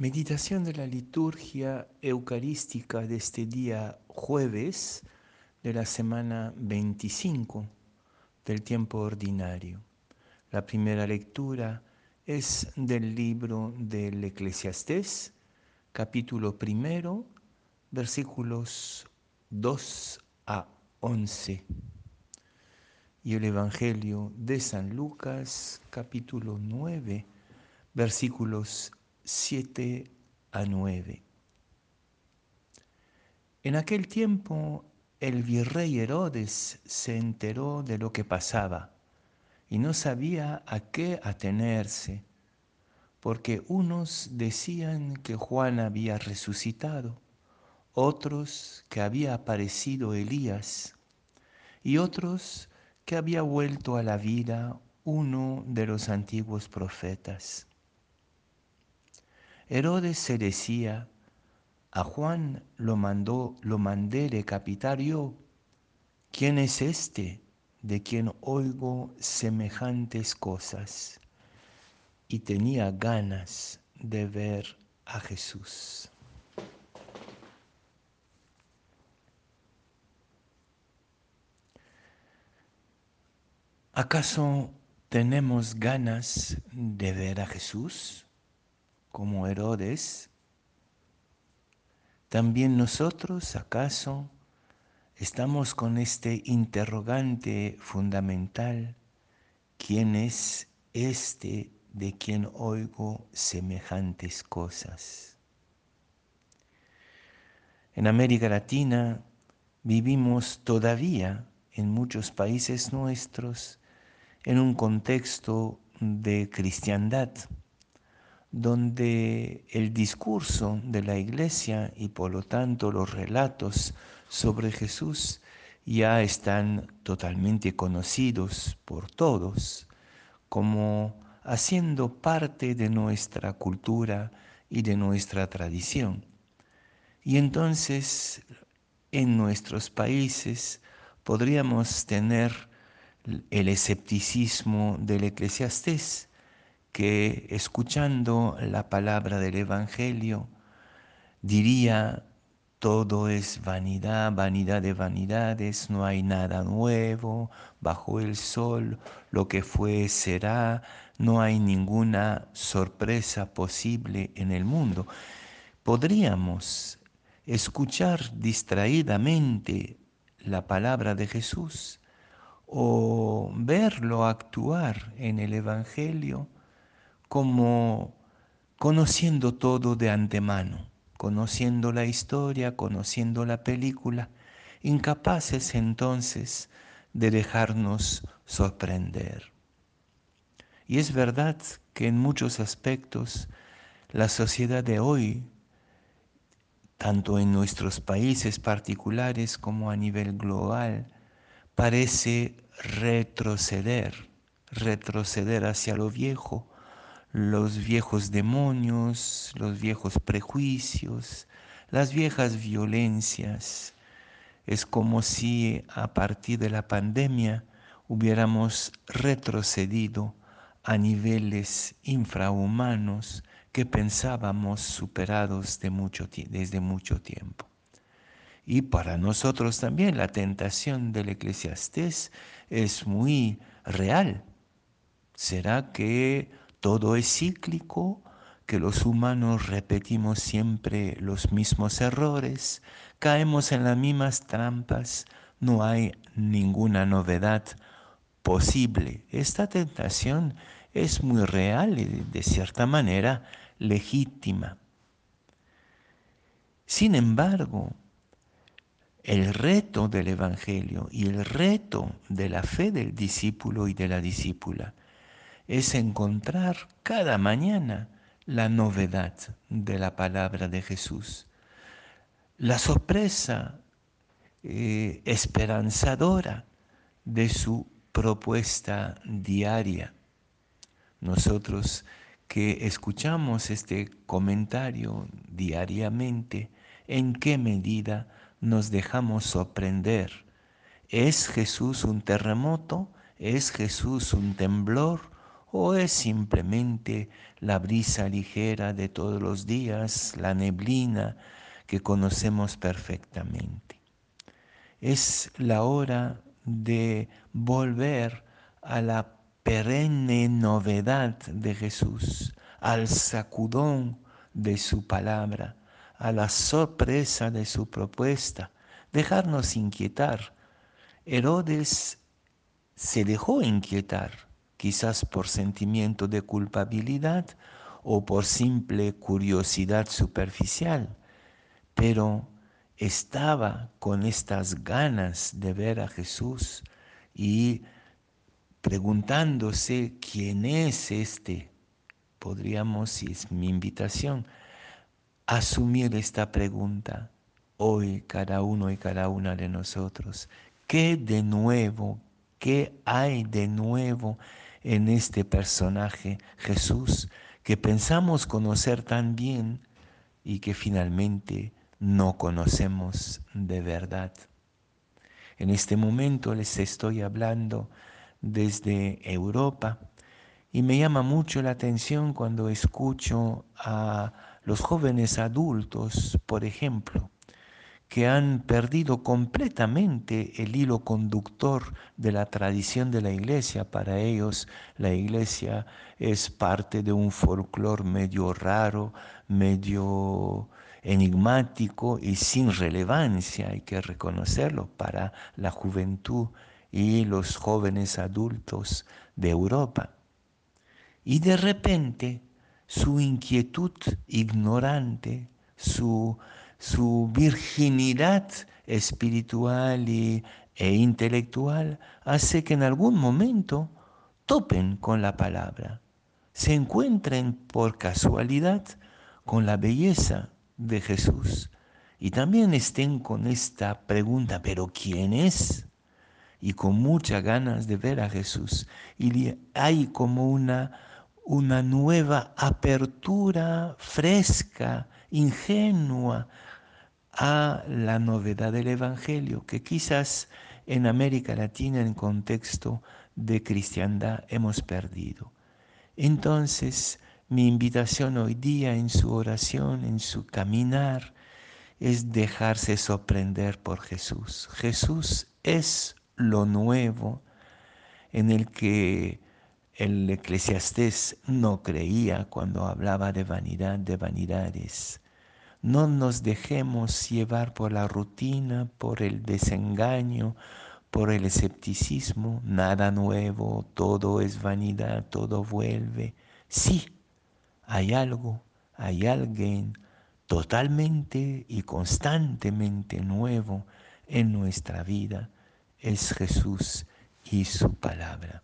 Meditación de la liturgia eucarística de este día jueves de la semana 25 del tiempo ordinario. La primera lectura es del libro del Eclesiastés, capítulo primero, versículos 2 a 11. Y el Evangelio de San Lucas, capítulo 9, versículos 7 a 9. En aquel tiempo el virrey Herodes se enteró de lo que pasaba y no sabía a qué atenerse, porque unos decían que Juan había resucitado, otros que había aparecido Elías y otros que había vuelto a la vida uno de los antiguos profetas. Herodes se decía, a Juan lo mandó, lo mandé decapitar yo. ¿Quién es este de quien oigo semejantes cosas? Y tenía ganas de ver a Jesús. ¿Acaso tenemos ganas de ver a Jesús? Como Herodes, también nosotros acaso estamos con este interrogante fundamental, ¿quién es este de quien oigo semejantes cosas? En América Latina vivimos todavía en muchos países nuestros en un contexto de cristiandad donde el discurso de la iglesia y por lo tanto los relatos sobre Jesús ya están totalmente conocidos por todos como haciendo parte de nuestra cultura y de nuestra tradición. Y entonces en nuestros países podríamos tener el escepticismo del eclesiastés, que escuchando la palabra del Evangelio diría, todo es vanidad, vanidad de vanidades, no hay nada nuevo bajo el sol, lo que fue será, no hay ninguna sorpresa posible en el mundo. Podríamos escuchar distraídamente la palabra de Jesús o verlo actuar en el Evangelio como conociendo todo de antemano, conociendo la historia, conociendo la película, incapaces entonces de dejarnos sorprender. Y es verdad que en muchos aspectos la sociedad de hoy, tanto en nuestros países particulares como a nivel global, parece retroceder, retroceder hacia lo viejo, los viejos demonios, los viejos prejuicios, las viejas violencias. Es como si a partir de la pandemia hubiéramos retrocedido a niveles infrahumanos que pensábamos superados desde mucho tiempo. Y para nosotros también la tentación del eclesiastés es muy real. ¿Será que todo es cíclico, que los humanos repetimos siempre los mismos errores, caemos en las mismas trampas, no hay ninguna novedad posible. Esta tentación es muy real y de cierta manera legítima. Sin embargo, el reto del Evangelio y el reto de la fe del discípulo y de la discípula es encontrar cada mañana la novedad de la palabra de Jesús. La sorpresa eh, esperanzadora de su propuesta diaria. Nosotros que escuchamos este comentario diariamente, ¿en qué medida nos dejamos sorprender? ¿Es Jesús un terremoto? ¿Es Jesús un temblor? O es simplemente la brisa ligera de todos los días, la neblina que conocemos perfectamente. Es la hora de volver a la perenne novedad de Jesús, al sacudón de su palabra, a la sorpresa de su propuesta, dejarnos inquietar. Herodes se dejó inquietar, quizás por sentimiento de culpabilidad o por simple curiosidad superficial, pero estaba con estas ganas de ver a Jesús y preguntándose quién es este. Podríamos, si es mi invitación, asumir esta pregunta hoy cada uno y cada una de nosotros. ¿Qué de nuevo, qué hay de nuevo en este personaje Jesús que pensamos conocer tan bien y que finalmente no conocemos de verdad? En este momento les estoy hablando desde Europa y me llama mucho la atención cuando escucho a los jóvenes adultos, por ejemplo, que han perdido completamente el hilo conductor de la tradición de la iglesia. Para ellos la iglesia es parte de un folclore medio raro, medio enigmático y sin relevancia, hay que reconocerlo, para la juventud y los jóvenes adultos de Europa. Y de repente su inquietud ignorante, su, su virginidad espiritual y, e intelectual hace que en algún momento topen con la palabra, se encuentren por casualidad con la belleza de Jesús y también estén con esta pregunta, pero ¿quién es? y con muchas ganas de ver a Jesús. Y hay como una, una nueva apertura fresca, ingenua a la novedad del Evangelio, que quizás en América Latina en contexto de cristiandad hemos perdido. Entonces, mi invitación hoy día en su oración, en su caminar, es dejarse sorprender por Jesús. Jesús es lo nuevo en el que el eclesiastés no creía cuando hablaba de vanidad, de vanidades. No nos dejemos llevar por la rutina, por el desengaño, por el escepticismo, nada nuevo, todo es vanidad, todo vuelve. Sí, hay algo, hay alguien totalmente y constantemente nuevo en nuestra vida es Jesús y su palabra.